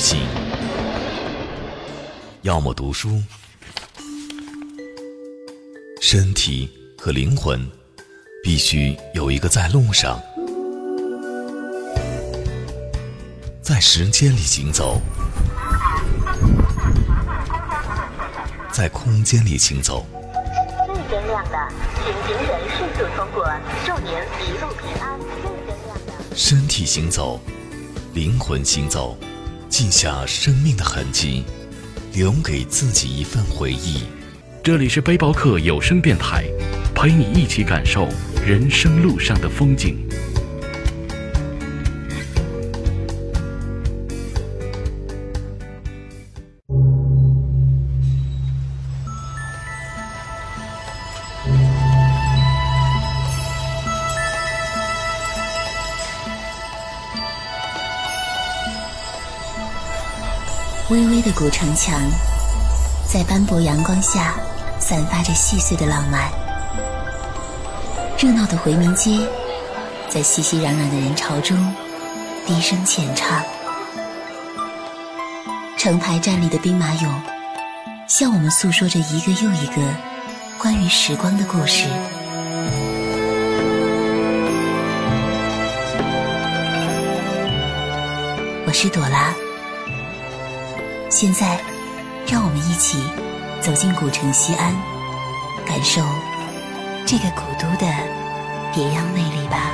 行，要么读书，身体和灵魂必须有一个在路上，在时间里行走，在空间里行走。绿灯亮了，请行人迅速通过，祝您一路平安。绿灯亮了。身体行走，灵魂行走，记下生命的痕迹，留给自己一份回忆。这里是背包客有声电台，陪你一起感受人生路上的风景。古城墙，在斑驳阳光下散发着细碎的浪漫。热闹的回民街，在熙熙攘攘的人潮中低声浅唱。成排站立的兵马俑，向我们诉说着一个又一个关于时光的故事。我是朵拉。现在，让我们一起走进古城西安，感受这个古都的别样魅力吧。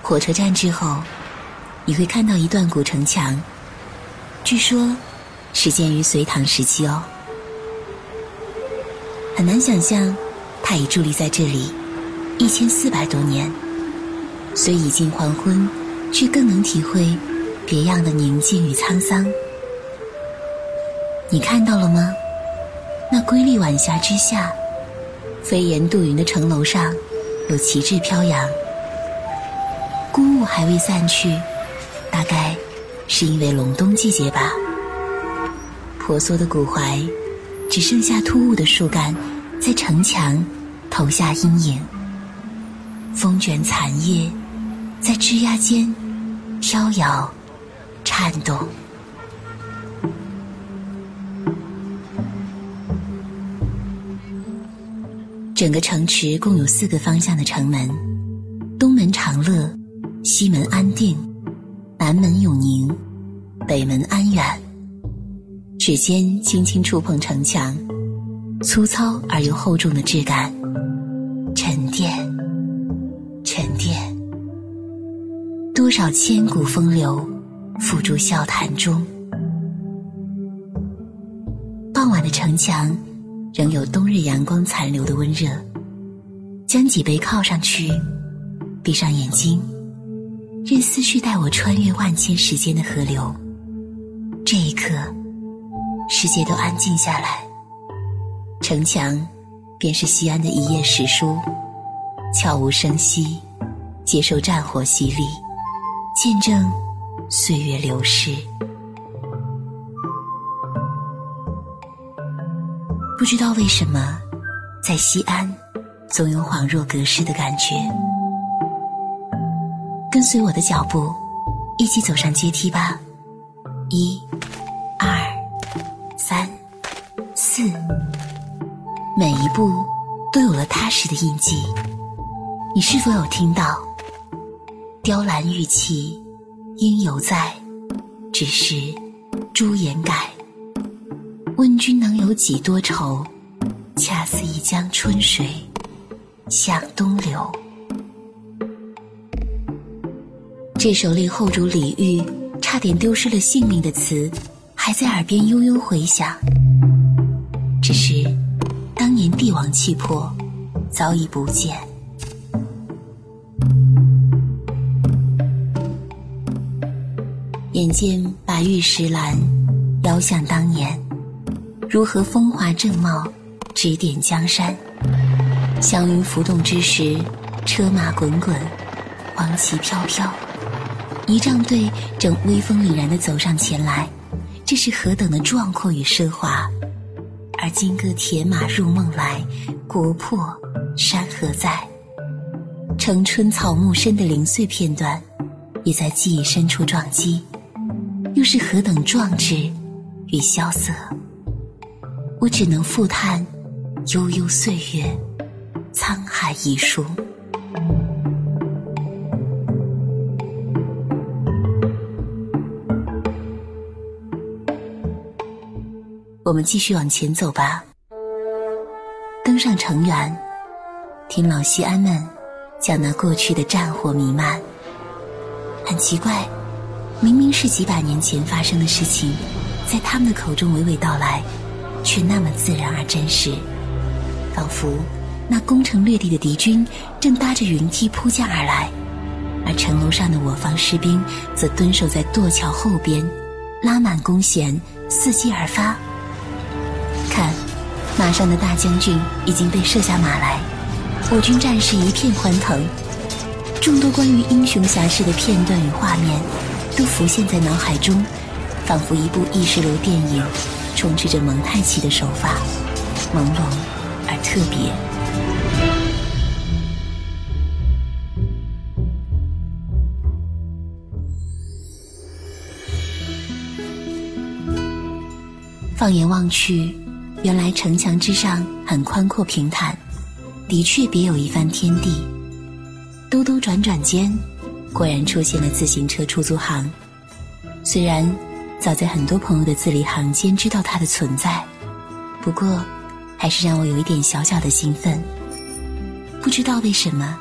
火车站之后，你会看到一段古城墙，据说始建于隋唐时期哦。很难想象，它已伫立在这里一千四百多年。虽已近黄昏，却更能体会别样的宁静与沧桑。你看到了吗？那瑰丽晚霞之下，飞檐渡云的城楼上有旗帜飘扬。孤雾还未散去，大概是因为隆冬季节吧。婆娑的古槐。只剩下突兀的树干，在城墙投下阴影。风卷残叶，在枝桠间飘摇、颤动。整个城池共有四个方向的城门：东门长乐，西门安定，南门永宁，北门安远。指尖轻轻触碰城墙，粗糙而又厚重的质感，沉淀，沉淀。多少千古风流，付诸笑谈中。傍晚的城墙，仍有冬日阳光残留的温热。将脊背靠上去，闭上眼睛，任思绪带我穿越万千时间的河流。这一刻。世界都安静下来，城墙便是西安的一页史书，悄无声息，接受战火洗礼，见证岁月流逝。不知道为什么，在西安总有恍若隔世的感觉。跟随我的脚步，一起走上阶梯吧，一。四，每一步都有了踏实的印记。你是否有听到？雕栏玉砌应犹在，只是朱颜改。问君能有几多愁？恰似一江春水向东流。这首令后主李煜差点丢失了性命的词，还在耳边悠悠回响。帝王气魄早已不见。眼见白玉石栏，遥想当年，如何风华正茂，指点江山。祥云浮动之时，车马滚滚，黄旗飘飘，仪仗队正威风凛然地走上前来，这是何等的壮阔与奢华。而金戈铁马入梦来，国破山河在。城春草木深的零碎片段，也在记忆深处撞击，又是何等壮志与萧瑟。我只能复叹悠悠岁月，沧海一粟。我们继续往前走吧。登上城垣，听老西安们讲那过去的战火弥漫。很奇怪，明明是几百年前发生的事情，在他们的口中娓娓道来，却那么自然而真实，仿佛那攻城略地的敌军正搭着云梯扑将而来，而城楼上的我方士兵则蹲守在垛桥后边，拉满弓弦，伺机而发。马上的大将军已经被射下马来，我军战士一片欢腾，众多关于英雄侠士的片段与画面都浮现在脑海中，仿佛一部意识流电影，充斥着蒙太奇的手法，朦胧而特别。放眼望去。原来城墙之上很宽阔平坦，的确别有一番天地。兜兜转转间，果然出现了自行车出租行。虽然早在很多朋友的字里行间知道它的存在，不过还是让我有一点小小的兴奋。不知道为什么，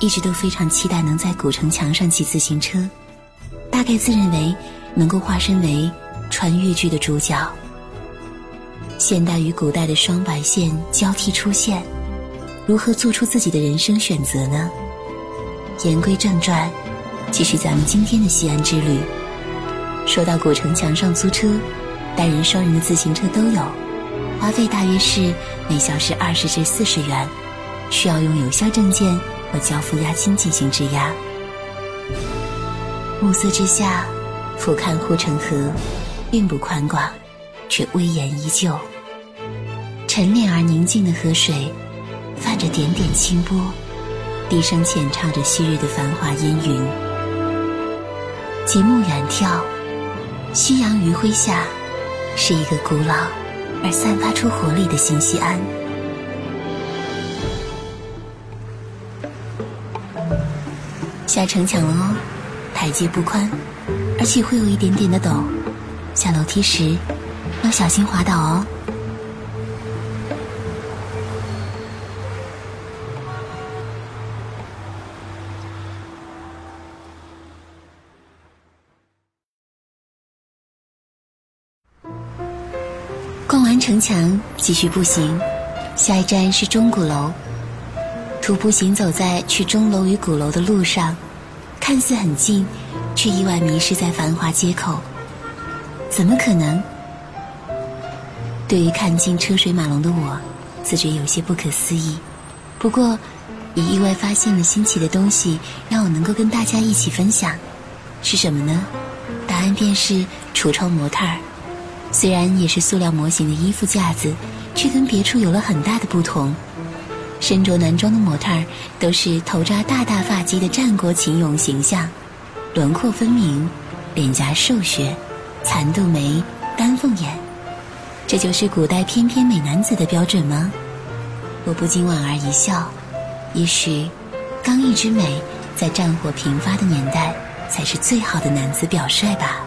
一直都非常期待能在古城墙上骑自行车，大概自认为能够化身为穿越剧的主角。现代与古代的双白线交替出现，如何做出自己的人生选择呢？言归正传，继续咱们今天的西安之旅。说到古城墙上租车，单人、双人的自行车都有，花费大约是每小时二十至四十元，需要用有效证件或交付押金进行质押。暮色之下，俯瞰护城河，并不宽广。却威严依旧，沉敛而宁静的河水，泛着点点清波，低声浅唱着昔日的繁华烟云。极目远眺，夕阳余晖下，是一个古老而散发出活力的新西安。下城墙了哦，台阶不宽，而且会有一点点的陡，下楼梯时。要小心滑倒哦！逛完城墙，继续步行，下一站是钟鼓楼。徒步行走在去钟楼与鼓楼的路上，看似很近，却意外迷失在繁华街口。怎么可能？对于看尽车水马龙的我，自觉有些不可思议。不过，也意外发现了新奇的东西，让我能够跟大家一起分享。是什么呢？答案便是橱窗模特儿。虽然也是塑料模型的衣服架子，却跟别处有了很大的不同。身着男装的模特儿都是头扎大大发髻的战国秦俑形象，轮廓分明，脸颊瘦削，蚕肚眉，丹凤眼。这就是古代翩翩美男子的标准吗？我不禁莞尔一笑。也许，刚毅之美，在战火频发的年代，才是最好的男子表率吧。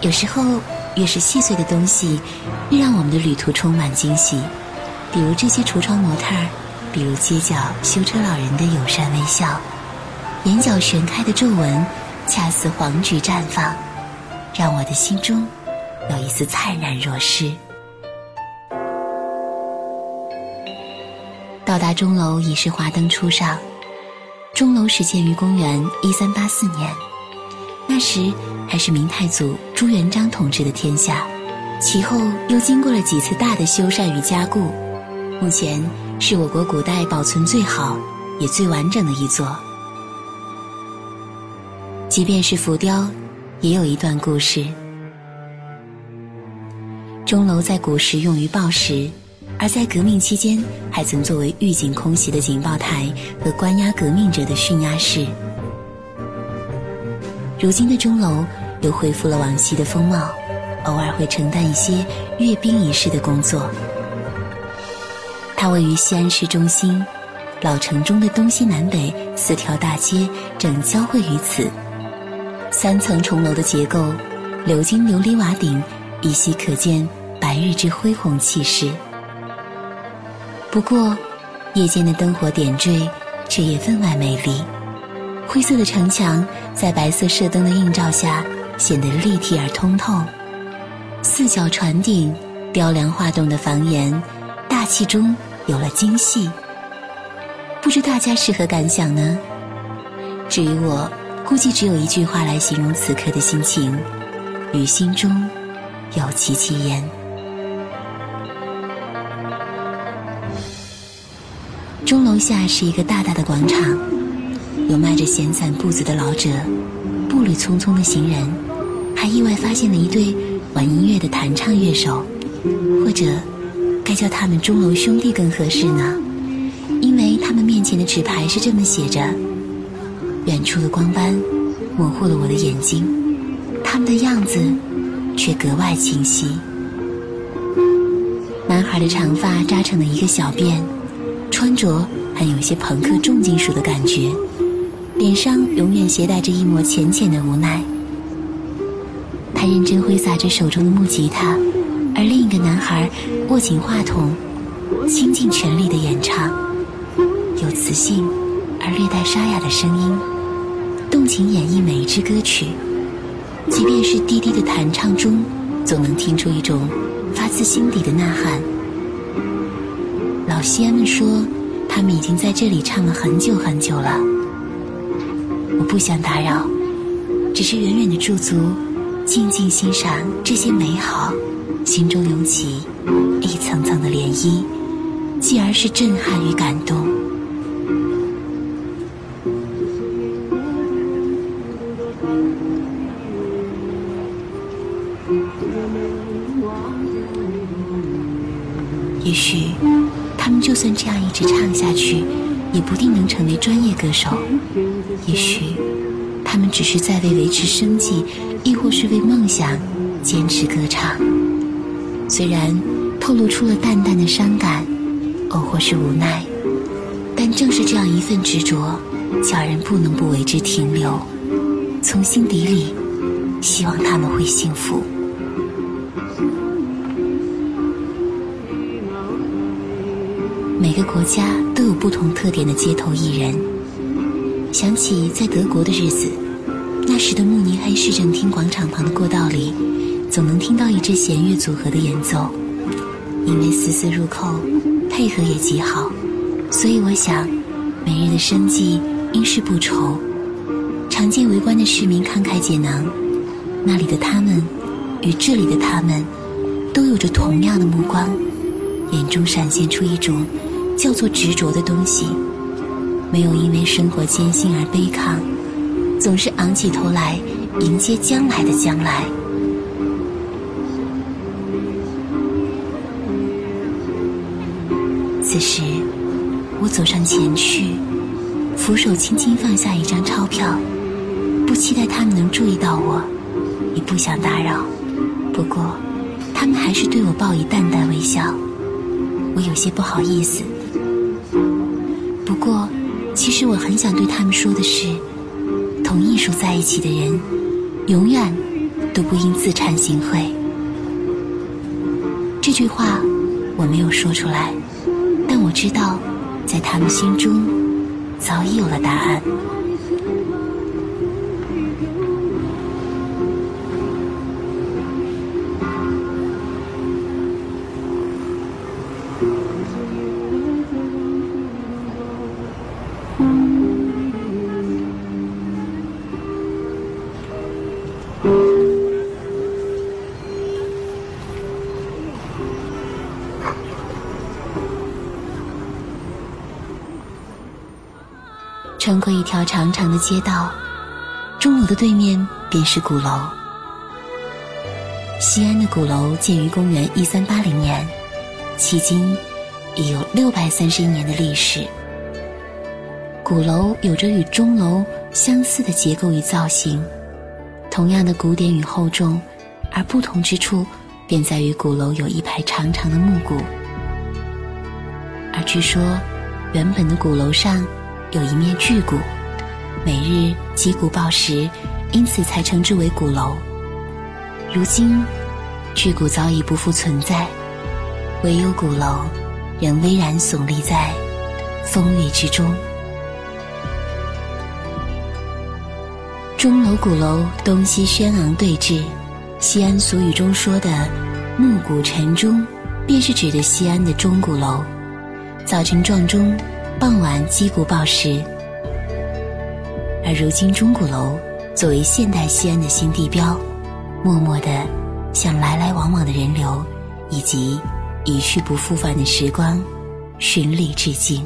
有时候，越是细碎的东西，越让我们的旅途充满惊喜。比如这些橱窗模特儿，比如街角修车老人的友善微笑，眼角旋开的皱纹。恰似黄菊绽放，让我的心中有一丝灿然若失。到达钟楼已是华灯初上。钟楼始建于公元一三八四年，那时还是明太祖朱元璋统治的天下。其后又经过了几次大的修缮与加固，目前是我国古代保存最好也最完整的一座。即便是浮雕，也有一段故事。钟楼在古时用于报时，而在革命期间还曾作为预警空袭的警报台和关押革命者的训压室。如今的钟楼又恢复了往昔的风貌，偶尔会承担一些阅兵仪式的工作。它位于西安市中心，老城中的东西南北四条大街正交汇于此。三层重楼的结构，鎏金琉璃瓦顶，依稀可见。白日之恢宏气势。不过，夜间的灯火点缀，却也分外美丽。灰色的城墙在白色射灯的映照下，显得立体而通透。四角船顶，雕梁画栋的房檐，大气中有了精细。不知大家是何感想呢？至于我，估计只有一句话来形容此刻的心情：与心中有戚戚焉。钟楼下是一个大大的广场，有迈着闲散步子的老者，步履匆匆的行人，还意外发现了一对玩音乐的弹唱乐手，或者该叫他们钟楼兄弟更合适呢，因为他们面前的纸牌是这么写着。远处的光斑模糊了我的眼睛，他们的样子却格外清晰。男孩的长发扎成了一个小辫。穿着还有些朋克重金属的感觉，脸上永远携带着一抹浅浅的无奈。他认真挥洒着手中的木吉他，而另一个男孩握紧话筒，倾尽全力的演唱，有磁性而略带沙哑的声音，动情演绎每一支歌曲。即便是低低的弹唱中，总能听出一种发自心底的呐喊。老西安们说，他们已经在这里唱了很久很久了。我不想打扰，只是远远的驻足，静静欣赏这些美好，心中涌起一层层的涟漪，继而是震撼与感动。直唱下去，也不定能成为专业歌手。也许，他们只是在为维持生计，亦或是为梦想坚持歌唱。虽然透露出了淡淡的伤感，亦或是无奈，但正是这样一份执着，叫人不能不为之停留。从心底里，希望他们会幸福。每个国家都有不同特点的街头艺人。想起在德国的日子，那时的慕尼黑市政厅广场旁的过道里，总能听到一支弦乐组合的演奏。因为丝丝入扣，配合也极好，所以我想，每日的生计应是不愁。常见围观的市民慷慨解囊，那里的他们与这里的他们，都有着同样的目光，眼中闪现出一种。叫做执着的东西，没有因为生活艰辛而悲抗，总是昂起头来迎接将来的将来。此时，我走上前去，扶手轻轻放下一张钞票，不期待他们能注意到我，也不想打扰。不过，他们还是对我报以淡淡微笑，我有些不好意思。不过，其实我很想对他们说的是：同艺术在一起的人，永远都不应自惭形秽。这句话我没有说出来，但我知道，在他们心中早已有了答案。穿过一条长长的街道，钟楼的对面便是鼓楼。西安的鼓楼建于公元一三八零年，迄今已有六百三十一年的历史。鼓楼有着与钟楼相似的结构与造型，同样的古典与厚重，而不同之处便在于鼓楼有一排长长的木鼓。而据说，原本的鼓楼上有一面巨鼓，每日击鼓报时，因此才称之为鼓楼。如今，巨鼓早已不复存在，唯有鼓楼仍巍然耸立在风雨之中。钟楼、鼓楼东西轩昂对峙，西安俗语中说的“暮鼓晨钟”，便是指的西安的钟鼓楼。早晨撞钟，傍晚击鼓报时。而如今钟鼓楼作为现代西安的新地标，默默的向来来往往的人流以及一去不复返的时光循礼致敬。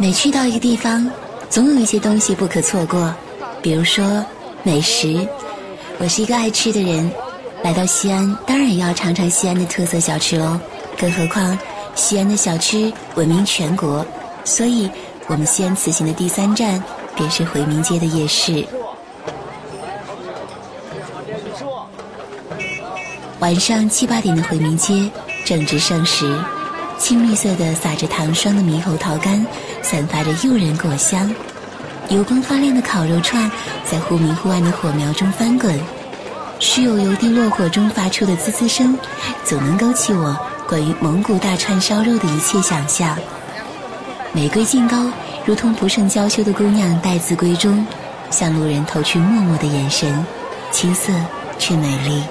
每去到一个地方，总有一些东西不可错过，比如说美食。我是一个爱吃的人，来到西安当然要尝尝西安的特色小吃喽。更何况西安的小吃闻名全国，所以我们西安此行的第三站便是回民街的夜市。晚上七八点的回民街正值盛时。青绿色的撒着糖霜的猕猴桃干，散发着诱人果香；油光发亮的烤肉串，在忽明忽暗的火苗中翻滚，时有油滴落火中发出的滋滋声，总能勾起我关于蒙古大串烧肉的一切想象。玫瑰劲高，如同不胜娇羞的姑娘待字闺中，向路人投去默默的眼神，青涩却美丽。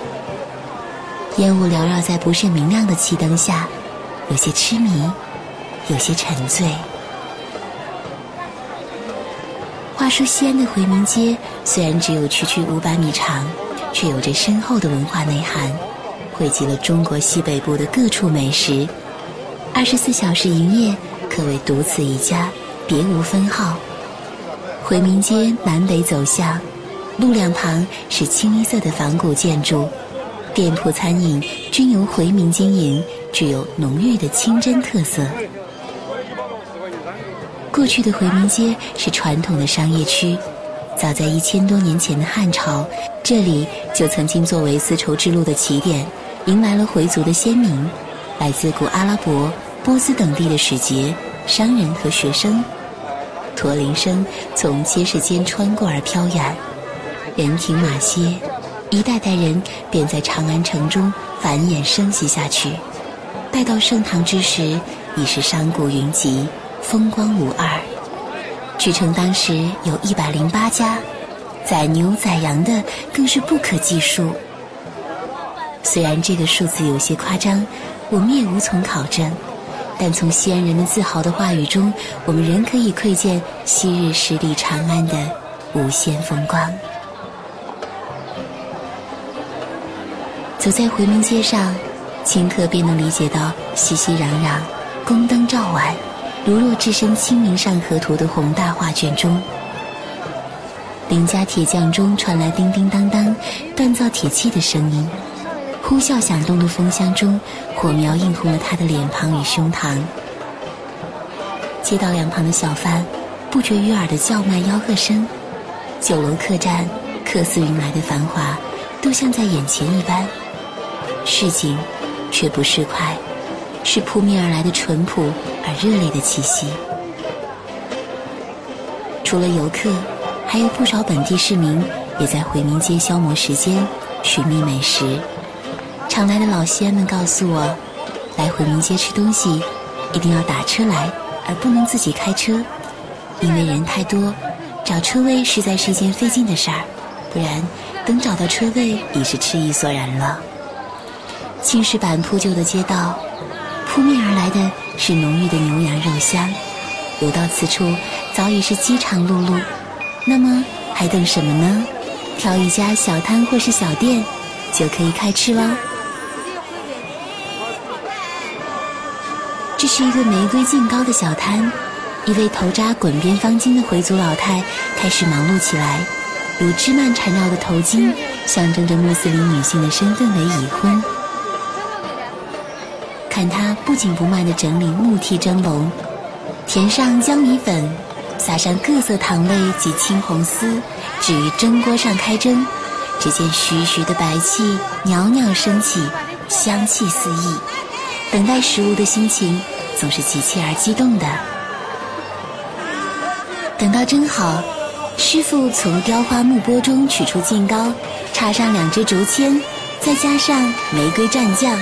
烟雾缭绕在不甚明亮的气灯下。有些痴迷，有些沉醉。话说西安的回民街虽然只有区区五百米长，却有着深厚的文化内涵，汇集了中国西北部的各处美食。二十四小时营业，可谓独此一家，别无分号。回民街南北走向，路两旁是清一色的仿古建筑，店铺餐饮均由回民经营。具有浓郁的清真特色。过去的回民街是传统的商业区，早在一千多年前的汉朝，这里就曾经作为丝绸之路的起点，迎来了回族的先民，来自古阿拉伯、波斯等地的使节、商人和学生。驼铃声从街市间穿过而飘远，人停马歇，一代代人便在长安城中繁衍生息下去。待到盛唐之时，已是商贾云集，风光无二。据称当时有一百零八家，宰牛宰羊的更是不可计数。虽然这个数字有些夸张，我们也无从考证，但从西安人们自豪的话语中，我们仍可以窥见昔日十里长安的无限风光。走在回民街上。顷刻便能理解到熙熙攘攘、宫灯照晚，如若置身《清明上河图》的宏大画卷中。邻家铁匠中传来叮叮当当锻造铁器的声音，呼啸响动的风箱中，火苗映红了他的脸庞与胸膛。街道两旁的小贩，不绝于耳的叫卖吆喝声，酒楼客栈客似云来的繁华，都像在眼前一般。市井。却不是快，是扑面而来的淳朴而热烈的气息。除了游客，还有不少本地市民也在回民街消磨时间，寻觅美食。常来的老西安们告诉我，来回民街吃东西，一定要打车来，而不能自己开车，因为人太多，找车位实在是一件费劲的事儿。不然等找到车位已是迟疑索然了。青石板铺就的街道，扑面而来的是浓郁的牛羊肉香。游到此处，早已是饥肠辘辘。那么还等什么呢？挑一家小摊或是小店，就可以开吃了。这是一个玫瑰净糕的小摊，一位头扎滚边方巾的回族老太开始忙碌起来。如枝蔓缠绕的头巾，象征着穆斯林女性的身份为已婚。看他不紧不慢地整理木屉蒸笼，填上江米粉，撒上各色糖类及青红丝，置于蒸锅上开蒸。只见徐徐的白气袅袅升起，香气四溢。等待食物的心情总是急切而激动的。等到蒸好，师傅从雕花木钵中取出净糕，插上两只竹签，再加上玫瑰蘸酱，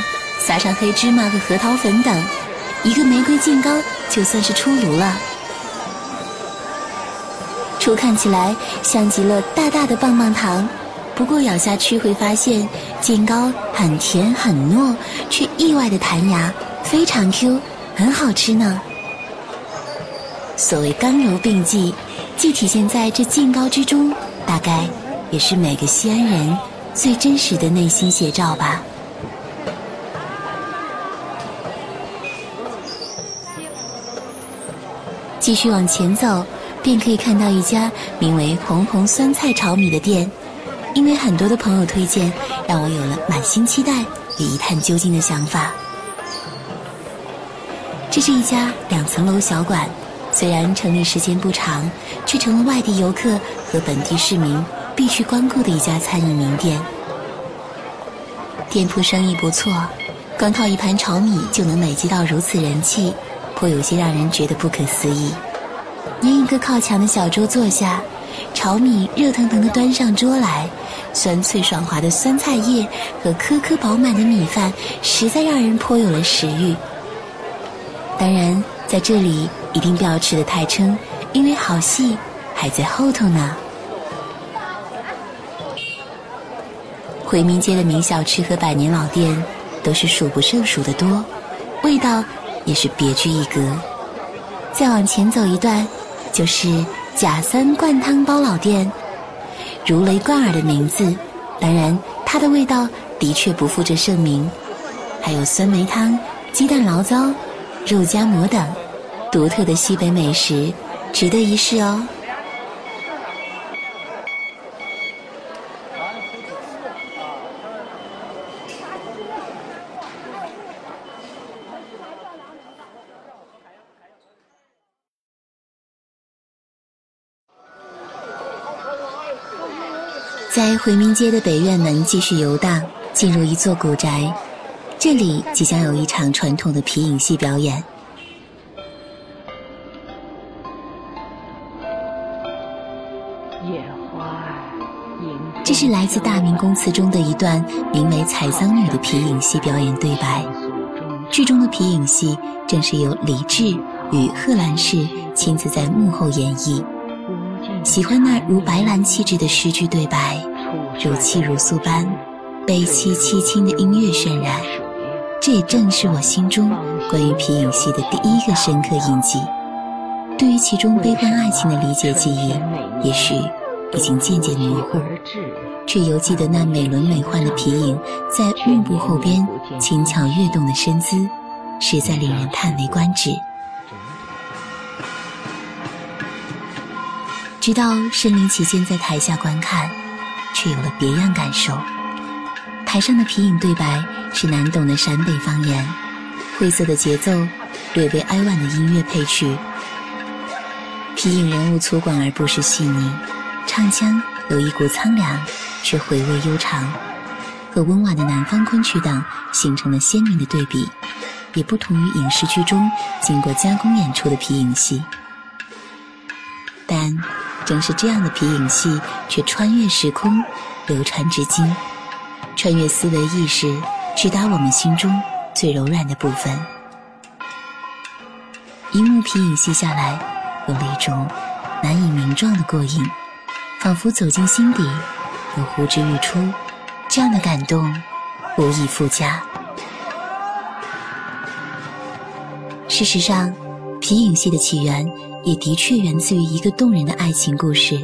撒上黑芝麻和核桃粉等，一个玫瑰净糕就算是出炉了。初看起来像极了大大的棒棒糖。不过咬下去会发现，净糕很甜很糯，却意外的弹牙，非常 Q，很好吃呢。所谓刚柔并济，既体现在这净糕之中，大概也是每个西安人最真实的内心写照吧。继续往前走，便可以看到一家名为“红红酸菜炒米”的店。因为很多的朋友推荐，让我有了满心期待与一探究竟的想法。这是一家两层楼小馆，虽然成立时间不长，却成了外地游客和本地市民必须光顾的一家餐饮名店。店铺生意不错，光靠一盘炒米就能累积到如此人气，颇有些让人觉得不可思议。沿一个靠墙的小桌坐下，炒米热腾腾的端上桌来。酸脆爽滑的酸菜叶和颗颗饱满的米饭，实在让人颇有了食欲。当然，在这里一定不要吃得太撑，因为好戏还在后头呢。回民街的名小吃和百年老店都是数不胜数的多，味道也是别具一格。再往前走一段，就是贾三灌汤包老店。如雷贯耳的名字，当然它的味道的确不负这盛名。还有酸梅汤、鸡蛋醪糟、肉夹馍等独特的西北美食，值得一试哦。在回民街的北院门继续游荡，进入一座古宅，这里即将有一场传统的皮影戏表演。这是来自《大明宫词》中的一段名为《采桑女》的皮影戏表演对白。剧中的皮影戏正是由李治与贺兰氏亲自在幕后演绎。喜欢那如白兰气质的诗句对白，如泣如诉般悲凄凄清的音乐渲染，这也正是我心中关于皮影戏的第一个深刻印记。对于其中悲观爱情的理解记忆，也许已经渐渐模糊，却犹记得那美轮美奂的皮影在幕布后边轻巧跃动的身姿，实在令人叹为观止。直到身临其境，在台下观看，却有了别样感受。台上的皮影对白是难懂的陕北方言，晦涩的节奏，略微哀婉的音乐配曲。皮影人物粗犷而不失细腻，唱腔有一股苍凉，却回味悠长，和温婉的南方昆曲等形成了鲜明的对比，也不同于影视剧中经过加工演出的皮影戏。但。正是这样的皮影戏，却穿越时空，流传至今，穿越思维意识，直达我们心中最柔软的部分。一幕皮影戏下来，有了一种难以名状的过瘾，仿佛走进心底，又呼之欲出，这样的感动无以复加。事实上，皮影戏的起源也的确源自于一个动人的爱情故事。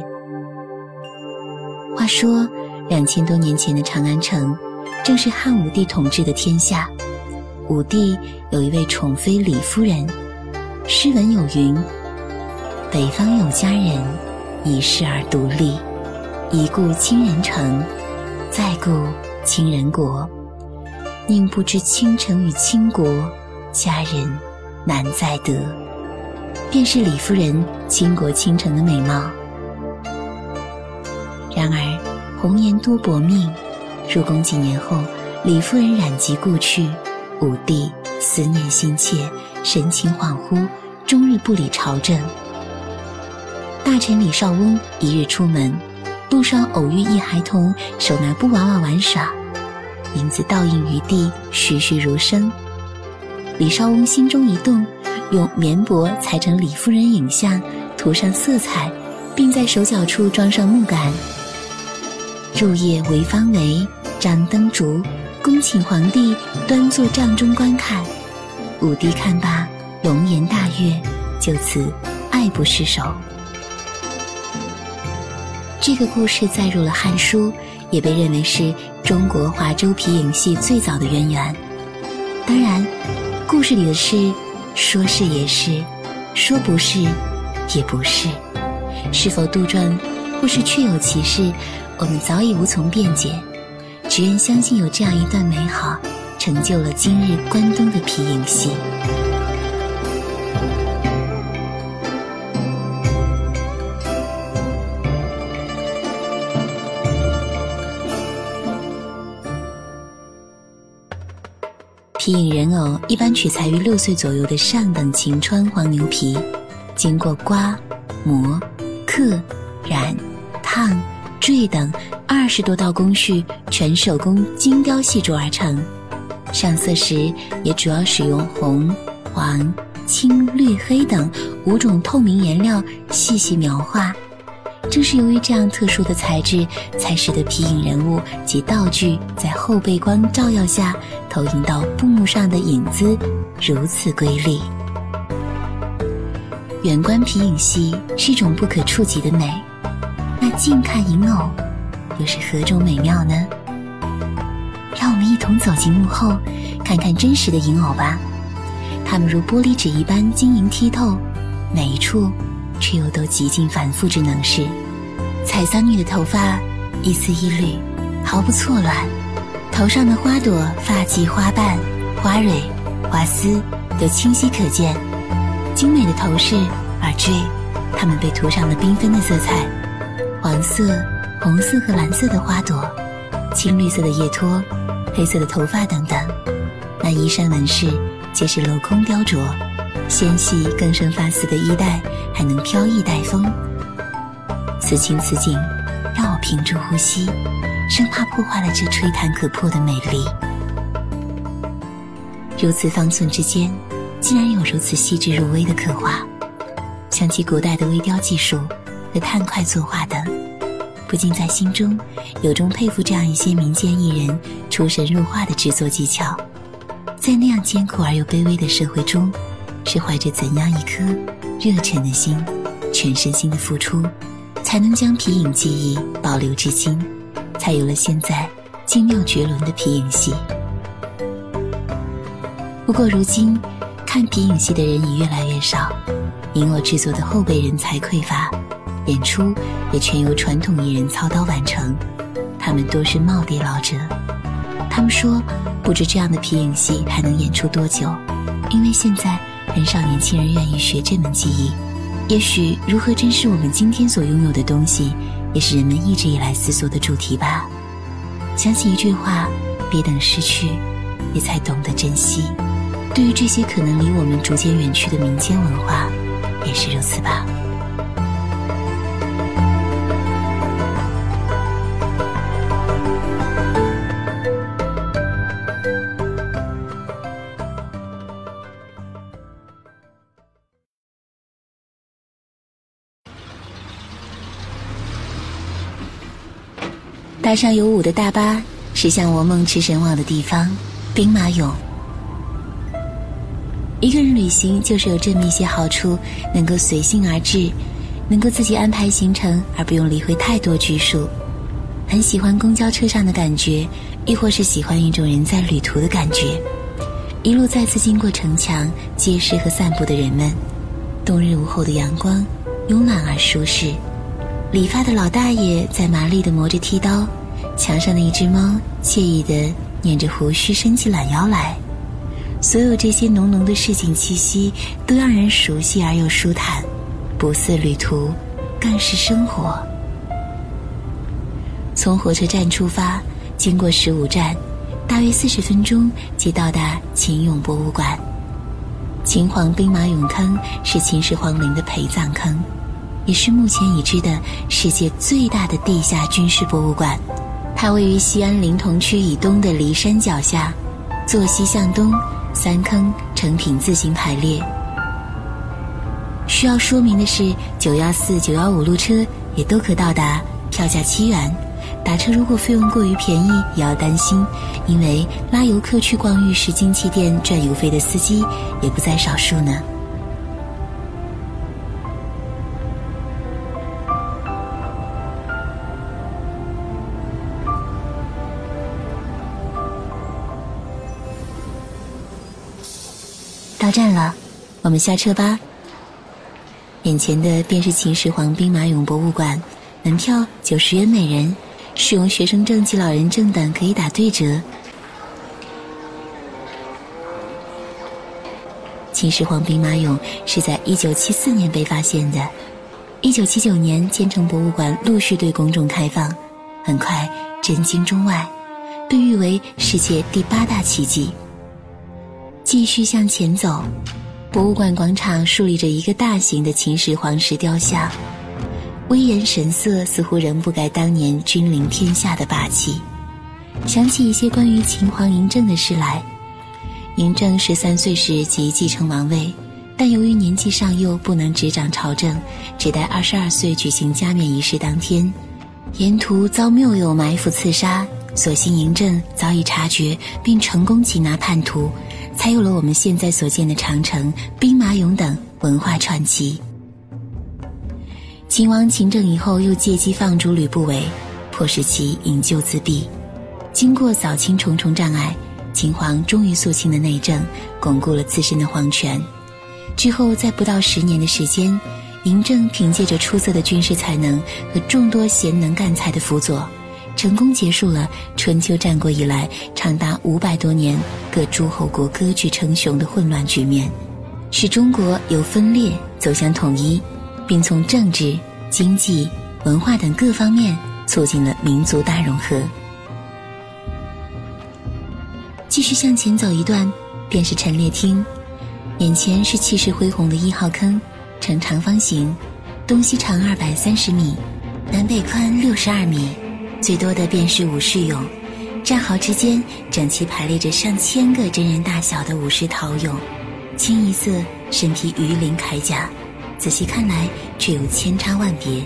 话说，两千多年前的长安城，正是汉武帝统治的天下。武帝有一位宠妃李夫人，诗文有云：“北方有佳人，一世而独立。一顾倾人城，再顾倾人国。宁不知倾城与倾国，佳人难再得。”便是李夫人倾国倾城的美貌。然而，红颜多薄命，入宫几年后，李夫人染疾故去。武帝思念心切，神情恍惚，终日不理朝政。大臣李少翁一日出门，路上偶遇一孩童，手拿布娃娃玩耍，影子倒映于地，栩栩如生。李少翁心中一动，用棉帛裁成李夫人影像，涂上色彩，并在手脚处装上木杆。入夜为方围，张灯烛。恭请皇帝端坐帐中观看，武帝看罢，龙颜大悦，就此爱不释手。这个故事载入了《汉书》，也被认为是中国华州皮影戏最早的渊源。当然，故事里的事，说是也是，说不是也不是，是否杜撰，或是确有其事，我们早已无从辩解。只愿相信有这样一段美好，成就了今日关东的皮影戏。皮影人偶一般取材于六岁左右的上等秦川黄牛皮，经过刮、磨、刻、染、烫。坠等二十多道工序，全手工精雕细琢而成。上色时也主要使用红、黄、青、绿、黑等五种透明颜料细细描画。正是由于这样特殊的材质，才使得皮影人物及道具在后背光照耀下投影到布幕上的影子如此瑰丽。远观皮影戏是一种不可触及的美。那近看银偶，又是何种美妙呢？让我们一同走进幕后，看看真实的银偶吧。它们如玻璃纸一般晶莹剔透，每一处却又都极尽繁复之能事。采桑女的头发一丝一缕，毫不错乱；头上的花朵、发髻、花瓣、花蕊、花丝都清晰可见。精美的头饰、耳坠，它们被涂上了缤纷的色彩。黄色、红色和蓝色的花朵，青绿色的叶托，黑色的头发等等，那衣衫纹饰皆是镂空雕琢，纤细更生发丝的衣带还能飘逸带风。此情此景，让我屏住呼吸，生怕破坏了这吹弹可破的美丽。如此方寸之间，竟然有如此细致入微的刻画，想起古代的微雕技术。和炭块作画等，不禁在心中由衷佩服这样一些民间艺人出神入化的制作技巧。在那样艰苦而又卑微的社会中，是怀着怎样一颗热忱的心，全身心的付出，才能将皮影技艺保留至今，才有了现在精妙绝伦的皮影戏。不过如今，看皮影戏的人已越来越少，因我制作的后备人才匮乏。演出也全由传统艺人操刀完成，他们多是耄耋老者。他们说，不知这样的皮影戏还能演出多久，因为现在很少年轻人愿意学这门技艺。也许，如何珍视我们今天所拥有的东西，也是人们一直以来思索的主题吧。想起一句话：别等失去，也才懂得珍惜。对于这些可能离我们逐渐远去的民间文化，也是如此吧。搭上有舞的大巴，驶向我梦驰神往的地方——兵马俑。一个人旅行就是有这么一些好处：能够随性而至，能够自己安排行程，而不用理会太多拘束。很喜欢公交车上的感觉，亦或是喜欢一种人在旅途的感觉。一路再次经过城墙、街市和散步的人们，冬日午后的阳光慵懒而舒适。理发的老大爷在麻利的磨着剃刀，墙上的一只猫惬意的捻着胡须伸起懒腰来。所有这些浓浓的市井气息，都让人熟悉而又舒坦，不似旅途，更是生活。从火车站出发，经过十五站，大约四十分钟即到达秦俑博物馆。秦皇兵马俑坑是秦始皇陵的陪葬坑。也是目前已知的世界最大的地下军事博物馆。它位于西安临潼区以东的骊山脚下，坐西向东，三坑成品字形排列。需要说明的是，九幺四、九幺五路车也都可到达，票价七元。打车如果费用过于便宜，也要担心，因为拉游客去逛玉石金器店赚油费的司机也不在少数呢。到站了，我们下车吧。眼前的便是秦始皇兵马俑博物馆，门票九十元每人，使用学生证及老人证等可以打对折。秦始皇兵马俑是在一九七四年被发现的，一九七九年建成博物馆陆续对公众开放，很快震惊中外，被誉为世界第八大奇迹。继续向前走，博物馆广场竖立着一个大型的秦始皇石雕像，威严神色似乎仍不改当年君临天下的霸气。想起一些关于秦皇嬴政的事来，嬴政十三岁时即继承王位，但由于年纪尚幼，不能执掌朝政，只待二十二岁举行加冕仪式当天，沿途遭谬友埋伏刺杀，所幸嬴政早已察觉，并成功擒拿叛徒。才有了我们现在所见的长城、兵马俑等文化传奇。秦王秦政以后，又借机放逐吕不韦，迫使其引咎自毙。经过扫清重重障碍，秦皇终于肃清了内政，巩固了自身的皇权。之后，在不到十年的时间，嬴政凭借着出色的军事才能和众多贤能干才的辅佐。成功结束了春秋战国以来长达五百多年各诸侯国割据称雄的混乱局面，使中国由分裂走向统一，并从政治、经济、文化等各方面促进了民族大融合。继续向前走一段，便是陈列厅，眼前是气势恢宏的一号坑，呈长方形，东西长二百三十米，南北宽六十二米。最多的便是武士俑，战壕之间整齐排列着上千个真人大小的武士陶俑，清一色，身披鱼鳞铠甲，仔细看来却有千差万别。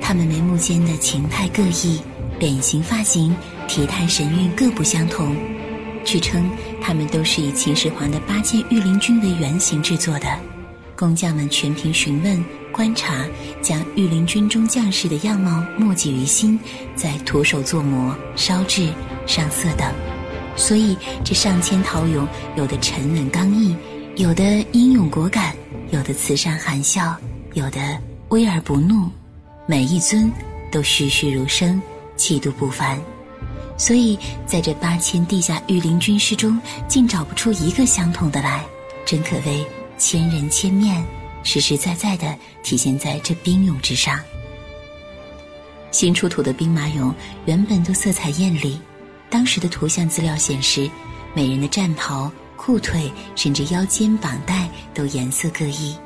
他们眉目间的情态各异，脸型、发型、体态、神韵各不相同。据称，他们都是以秦始皇的八千御林军为原型制作的。工匠们全凭询问。观察，将御林军中将士的样貌默记于心，再徒手做模、烧制、上色等。所以这上千陶俑，有的沉稳刚毅，有的英勇果敢，有的慈善含笑，有的威而不怒。每一尊都栩栩如生，气度不凡。所以在这八千地下御林军师中，竟找不出一个相同的来，真可谓千人千面。实实在在地体现在这兵俑之上。新出土的兵马俑原本都色彩艳丽，当时的图像资料显示，每人的战袍、裤腿甚至腰间绑带都颜色各异，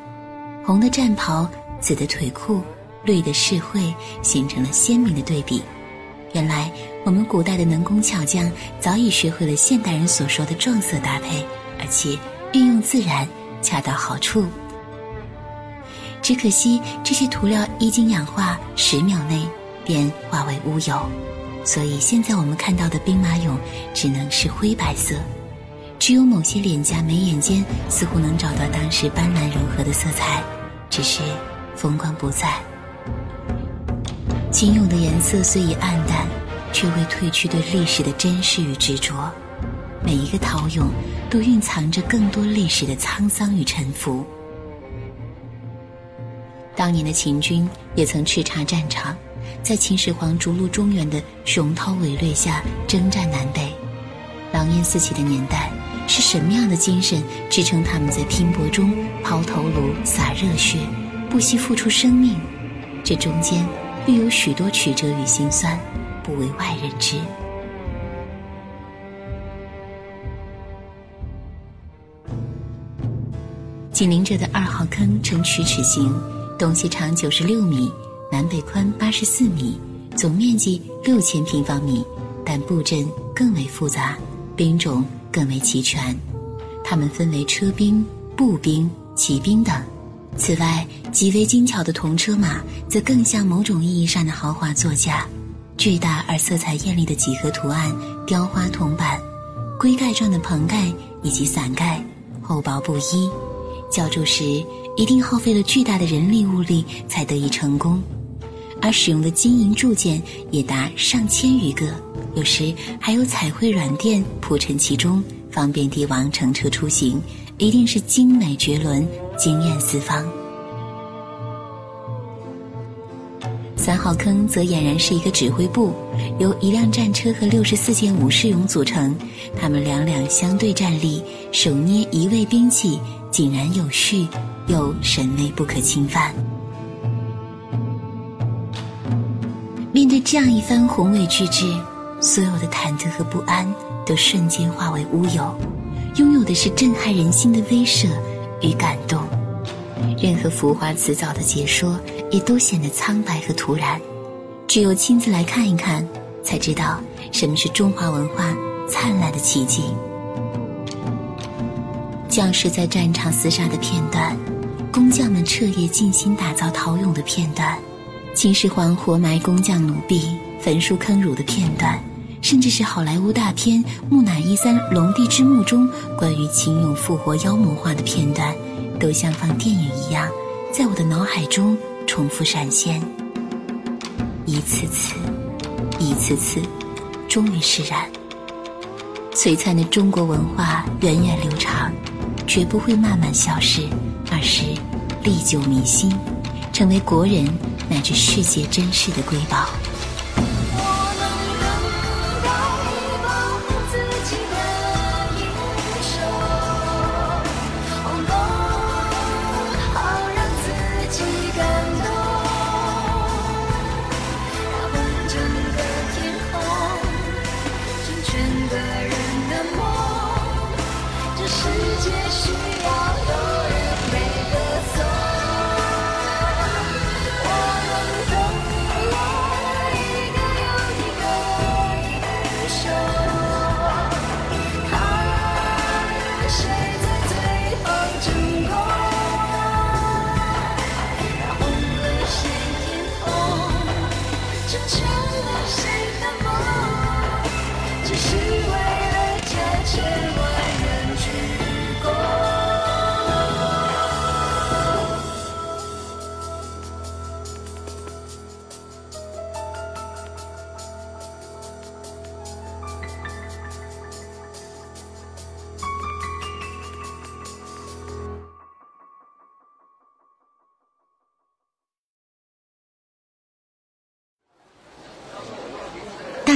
红的战袍、紫的腿裤、绿的饰会，形成了鲜明的对比。原来我们古代的能工巧匠早已学会了现代人所说的撞色搭配，而且运用自然，恰到好处。只可惜这些涂料一经氧化，十秒内便化为乌有。所以现在我们看到的兵马俑只能是灰白色，只有某些脸颊、眉眼间似乎能找到当时斑斓柔和的色彩，只是风光不再。秦俑的颜色虽已暗淡，却未褪去对历史的珍视与执着。每一个陶俑都蕴藏着更多历史的沧桑与沉浮。当年的秦军也曾叱咤战场，在秦始皇逐鹿中原的雄韬伟略下征战南北。狼烟四起的年代，是什么样的精神支撑他们在拼搏中抛头颅、洒热血，不惜付出生命？这中间必有许多曲折与心酸，不为外人知。紧邻着的二号坑呈曲尺形，东西长九十六米，南北宽八十四米，总面积六千平方米，但布阵更为复杂，兵种更为齐全。它们分为车兵、步兵、骑兵等。此外，极为精巧的铜车马，则更像某种意义上的豪华座驾。巨大而色彩艳丽的几何图案、雕花铜板、龟盖状的棚盖以及伞盖，厚薄不一。浇筑时一定耗费了巨大的人力物力才得以成功，而使用的金银铸件也达上千余个，有时还有彩绘软垫铺陈其中，方便帝王乘车出行，一定是精美绝伦、惊艳四方。三号坑则俨然是一个指挥部，由一辆战车和六十四件武士俑组成，他们两两相对站立，手捏一位兵器。井然有序，又神威不可侵犯。面对这样一番宏伟巨制，所有的忐忑和不安都瞬间化为乌有，拥有的是震撼人心的威慑与感动。任何浮华辞藻的解说，也都显得苍白和突然。只有亲自来看一看，才知道什么是中华文化灿烂的奇迹。将士在战场厮杀的片段，工匠们彻夜尽心打造陶俑的片段，秦始皇活埋工匠奴婢、焚书坑儒的片段，甚至是好莱坞大片《木乃伊三：龙帝之墓》中关于秦俑复活妖魔化的片段，都像放电影一样，在我的脑海中重复闪现。一次次，一次次，终于释然。璀璨的中国文化源远流长。绝不会慢慢消失，是历久弥新，成为国人乃至世界珍视的瑰宝。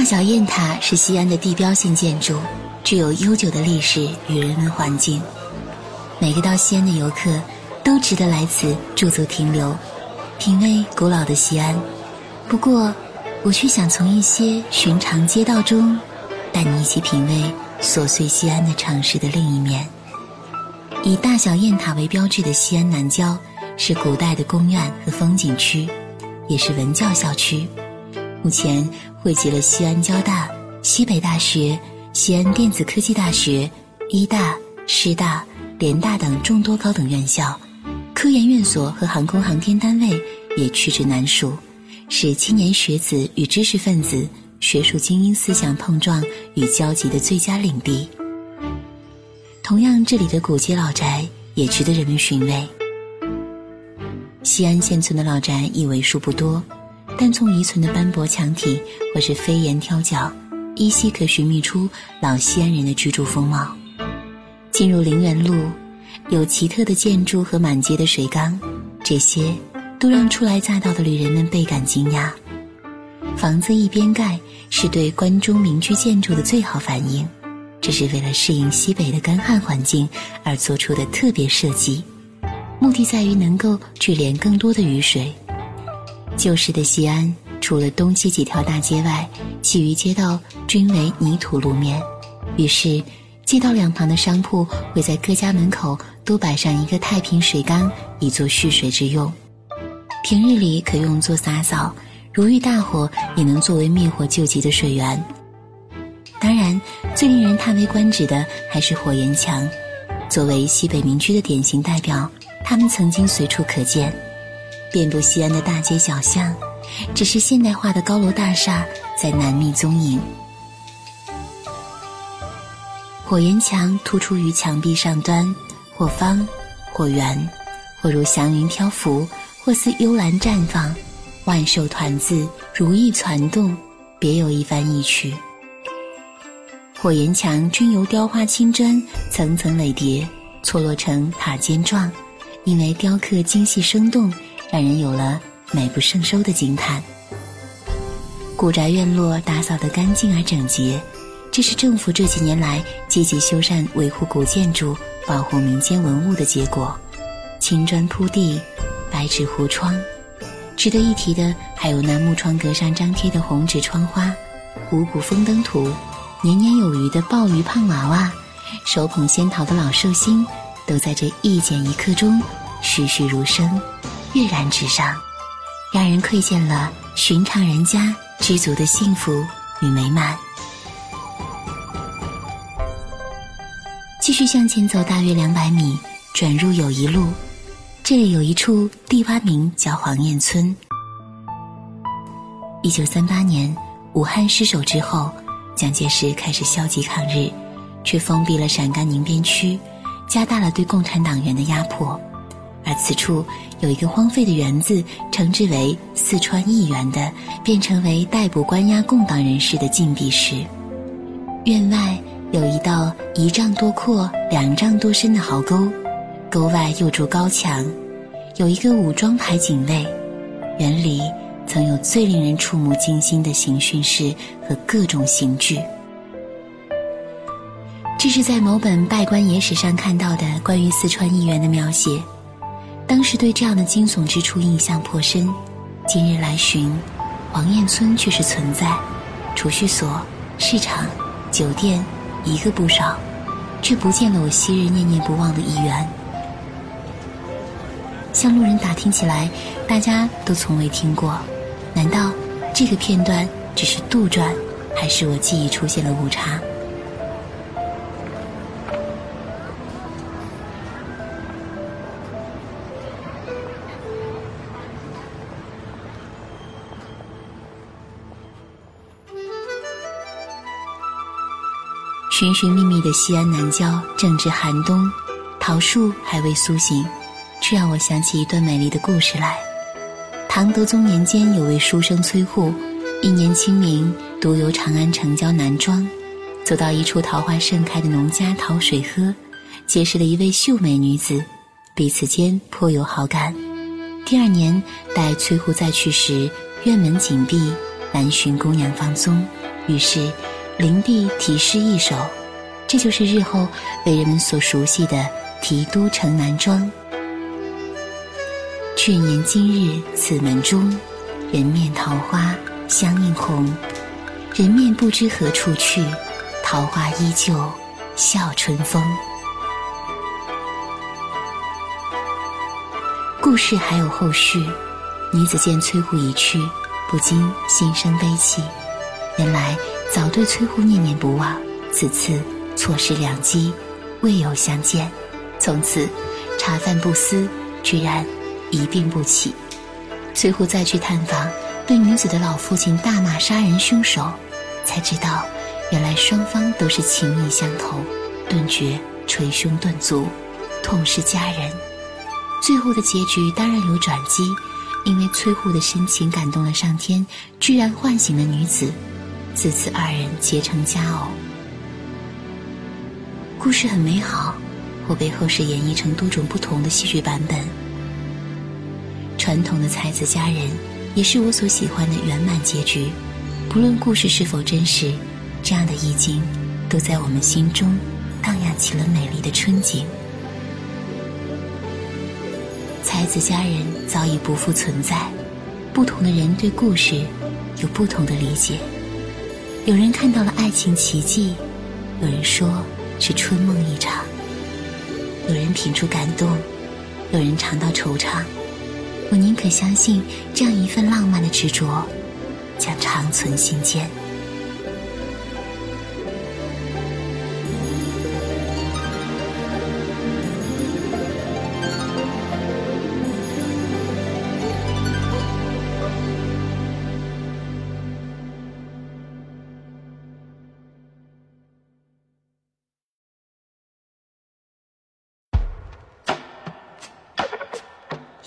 小雁塔是西安的地标性建筑，具有悠久的历史与人文环境。每个到西安的游客都值得来此驻足停留，品味古老的西安。不过，我却想从一些寻常街道中，带你一起品味琐碎西安的城市的另一面。以大小雁塔为标志的西安南郊，是古代的宫苑和风景区，也是文教校区。目前。汇集了西安交大、西北大学、西安电子科技大学、医大、师大、联大等众多高等院校，科研院所和航空航天单位也屈指难数，是青年学子与知识分子学术精英思想碰撞与交集的最佳领地。同样，这里的古街老宅也值得人们寻味。西安现存的老宅已为数不多，但从遗存的斑驳墙体或是飞檐挑角，依稀可寻觅出老西安人的居住风貌。进入陵园路，有奇特的建筑和满街的水缸，这些都让初来乍到的旅人们倍感惊讶。房子一边盖，是对关中民居建筑的最好反应，这是为了适应西北的干旱环境而做出的特别设计，目的在于能够聚敛更多的雨水。旧时的西安，除了东西几条大街外，其余街道均为泥土路面，于是。街道两旁的商铺会在各家门口都摆上一个太平水缸，以作蓄水之用。平日里可用作洒扫，如遇大火也能作为灭火救急的水源。当然，最令人叹为观止的还是火焰墙。作为西北民居的典型代表，它们曾经随处可见，遍布西安的大街小巷，只是现代化的高楼大厦在难觅踪影。火焰墙突出于墙壁上端，或方，或圆，或如祥云漂浮，或似幽兰绽放，万寿团字，如意攒动，别有一番意趣。火焰墙均由雕花青砖层层垒叠，错落成塔尖状，因为雕刻精细生动，让人有了美不胜收的惊叹。古宅院落打扫得干净而整洁。这是政府这几年来积极修缮、维护古建筑、保护民间文物的结果。青砖铺地，白纸糊窗。值得一提的还有那木窗格上张贴的红纸窗花、五谷丰登图、年年有余的鲍鱼胖娃娃、手捧仙桃的老寿星，都在这一剪一刻中栩栩如生，跃然纸上，让人窥见了寻常人家知足的幸福与美满。继续向前走，大约两百米，转入友谊路。这里有一处地洼名叫黄堰村。一九三八年，武汉失守之后，蒋介石开始消极抗日，却封闭了陕甘宁边区，加大了对共产党员的压迫。而此处有一个荒废的园子，称之为四川义园的，便成为逮捕关押共党人士的禁闭室。院外。有一道一丈多阔、两丈多深的壕沟，沟外又筑高墙，有一个武装排警卫。园里曾有最令人触目惊心的刑讯室和各种刑具。这是在某本拜官野史上看到的关于四川义园的描写。当时对这样的惊悚之处印象颇深。今日来寻，黄堰村却是存在，储蓄所、市场、酒店。一个不少，却不见了我昔日念念不忘的一员。向路人打听起来，大家都从未听过。难道这个片段只是杜撰，还是我记忆出现了误差？寻寻觅觅的西安南郊正值寒冬，桃树还未苏醒，却让我想起一段美丽的故事来。唐德宗年间，有位书生崔护，一年清明，独游长安城郊南庄，走到一处桃花盛开的农家讨水喝，结识了一位秀美女子，彼此间颇有好感。第二年，待崔护再去时，院门紧闭，难寻姑娘芳踪，于是。灵璧题诗一首，这就是日后为人们所熟悉的《题都城南庄》。去年今日此门中，人面桃花相映红。人面不知何处去，桃花依旧笑春风。故事还有后续，女子见崔护已去，不禁心生悲戚。原来。早对崔护念念不忘，此次错失良机，未有相见，从此茶饭不思，居然一病不起。崔护再去探访，对女子的老父亲大骂杀人凶手，才知道，原来双方都是情意相投，顿觉捶胸顿足，痛失佳人。最后的结局当然有转机，因为崔护的深情感动了上天，居然唤醒了女子，自此二人结成佳偶。故事很美好，或被后世演绎成多种不同的戏剧版本。传统的才子佳人，也是我所喜欢的圆满结局。不论故事是否真实，这样的意境，都在我们心中荡漾起了美丽的春景。才子佳人早已不复存在，不同的人对故事有不同的理解。有人看到了爱情奇迹，有人说是春梦一场，有人品出感动，有人尝到惆怅。我宁可相信这样一份浪漫的执着，将长存心间。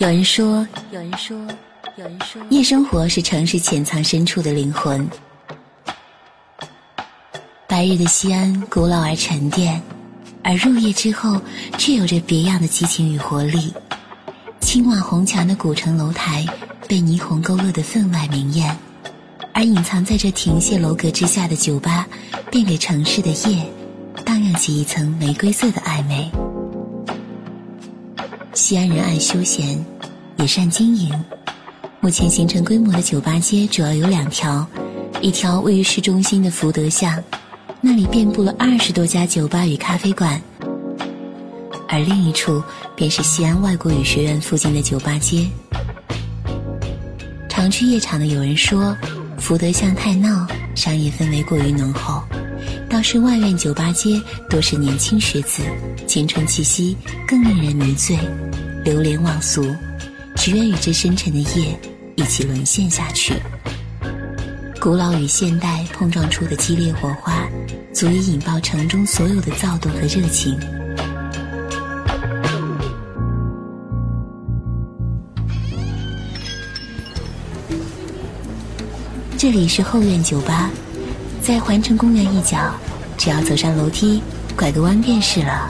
有人说，有人说，有人说，夜生活是城市潜藏深处的灵魂。白日的西安古老而沉淀，而入夜之后却有着别样的激情与活力。青瓦红墙的古城楼台被霓虹勾勒得分外明艳，而隐藏在这亭榭楼阁之下的酒吧，便给城市的夜荡漾起一层玫瑰色的暧昧。西安人爱休闲，也善经营。目前形成规模的酒吧街主要有两条，一条位于市中心的福德巷，那里遍布了二十多家酒吧与咖啡馆；而另一处便是西安外国语学院附近的酒吧街。常去夜场的有人说，福德巷太闹，商业氛围过于浓厚；倒是外院酒吧街多是年轻学子，青春气息更令人迷醉。流连忘俗，只愿与这深沉的夜一起沦陷下去。古老与现代碰撞出的激烈火花，足以引爆城中所有的躁动和热情。这里是后院酒吧，在环城公园一角，只要走上楼梯，拐个弯便是了。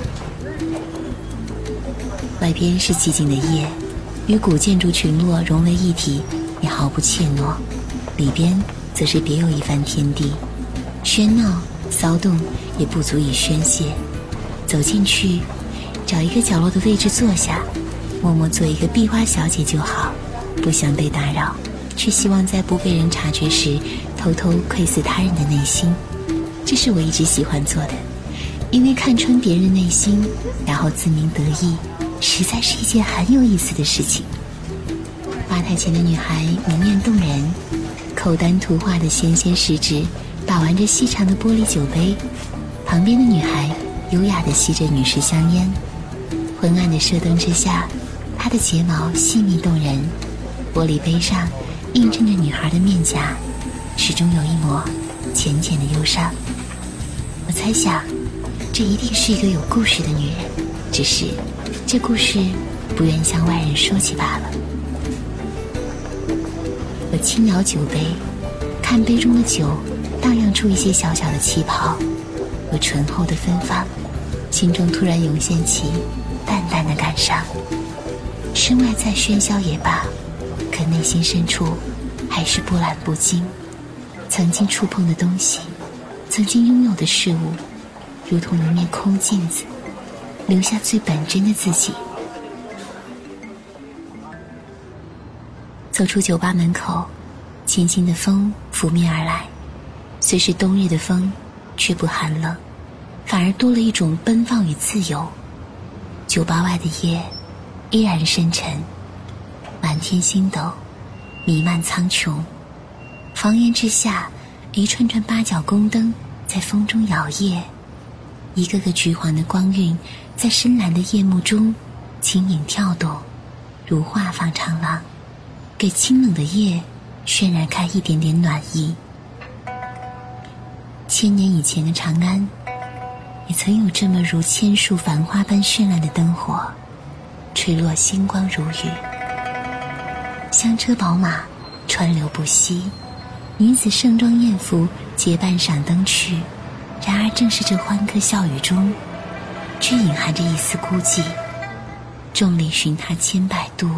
外边是寂静的夜，与古建筑群落融为一体，也毫不怯懦；里边则是别有一番天地，喧闹骚动也不足以宣泄。走进去，找一个角落的位置坐下，默默做一个壁花小姐就好，不想被打扰，却希望在不被人察觉时，偷偷窥视他人的内心。这是我一直喜欢做的，因为看穿别人内心，然后自鸣得意。实在是一件很有意思的事情。吧台前的女孩明艳动人，口丹图画的纤纤十指把玩着细长的玻璃酒杯，旁边的女孩优雅地吸着女士香烟。昏暗的射灯之下，她的睫毛细腻动人，玻璃杯上映衬着女孩的面颊，始终有一抹浅浅的忧伤。我猜想，这一定是一个有故事的女人，只是。这故事不愿向外人说起罢了。我轻摇酒杯，看杯中的酒荡漾出一些小小的气泡，和醇厚的芬芳，心中突然涌现起淡淡的感伤。身外再喧嚣也罢，可内心深处还是波澜不惊。曾经触碰的东西，曾经拥有的事物，如同一面空镜子。留下最本真的自己。走出酒吧门口，清新的风拂面而来，虽是冬日的风，却不寒冷，反而多了一种奔放与自由。酒吧外的夜依然深沉，满天星斗弥漫苍穹，房檐之下，一串串八角宫灯在风中摇曳，一个个橘黄的光晕。在深蓝的夜幕中，轻盈跳动，如画舫长廊，给清冷的夜渲染开一点点暖意。千年以前的长安，也曾有这么如千树繁花般绚烂的灯火，垂落星光如雨。香车宝马，川流不息，女子盛装艳服，结伴赏灯去。然而，正是这欢歌笑语中，却隐含着一丝孤寂。众里寻他千百度，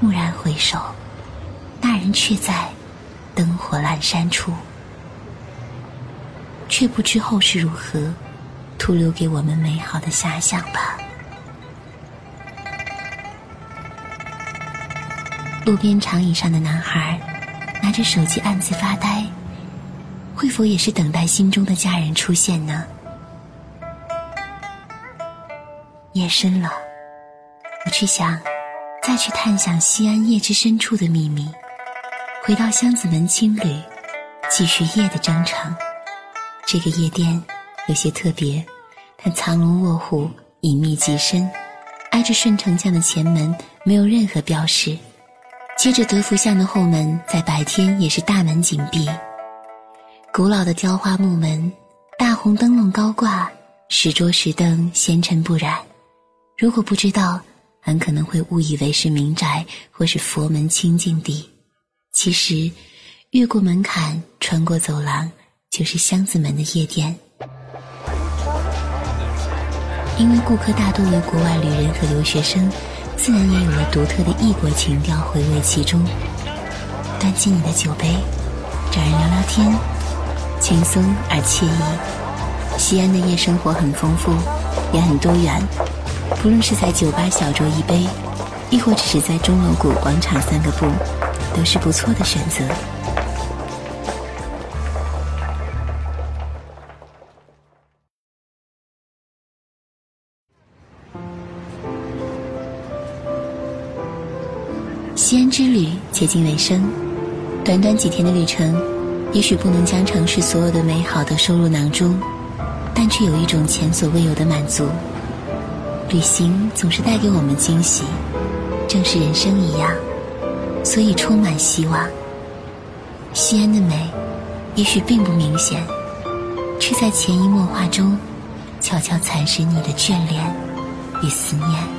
蓦然回首，那人却在灯火阑珊处。却不知后事如何，徒留给我们美好的遐想吧。路边长椅上的男孩，拿着手机暗自发呆，会否也是等待心中的家人出现呢？夜深了，我去想，再去探想西安夜之深处的秘密，回到箱子门青旅，继续夜的征程。这个夜店有些特别，它藏龙卧虎，隐秘极深，挨着顺城巷的前门，没有任何标识。接着德福巷的后门，在白天也是大门紧闭。古老的雕花木门，大红灯笼高挂，石桌石凳纤尘不染。如果不知道，很可能会误以为是民宅或是佛门清净地。其实，越过门槛，穿过走廊，就是箱子门的夜店。因为顾客大多为国外旅人和留学生。自然也有了独特的异国情调，回味其中。端起你的酒杯，找人聊聊天，轻松而惬意。西安的夜生活很丰富，也很多元。不论是在酒吧小酌一杯，亦或只是在钟楼谷广场散个步，都是不错的选择。西安之旅接近尾声，短短几天的旅程，也许不能将城市所有的美好都收入囊中，但却有一种前所未有的满足。旅行总是带给我们惊喜，正是人生一样，所以充满希望。西安的美，也许并不明显，却在潜移默化中，悄悄蚕食你的眷恋与思念。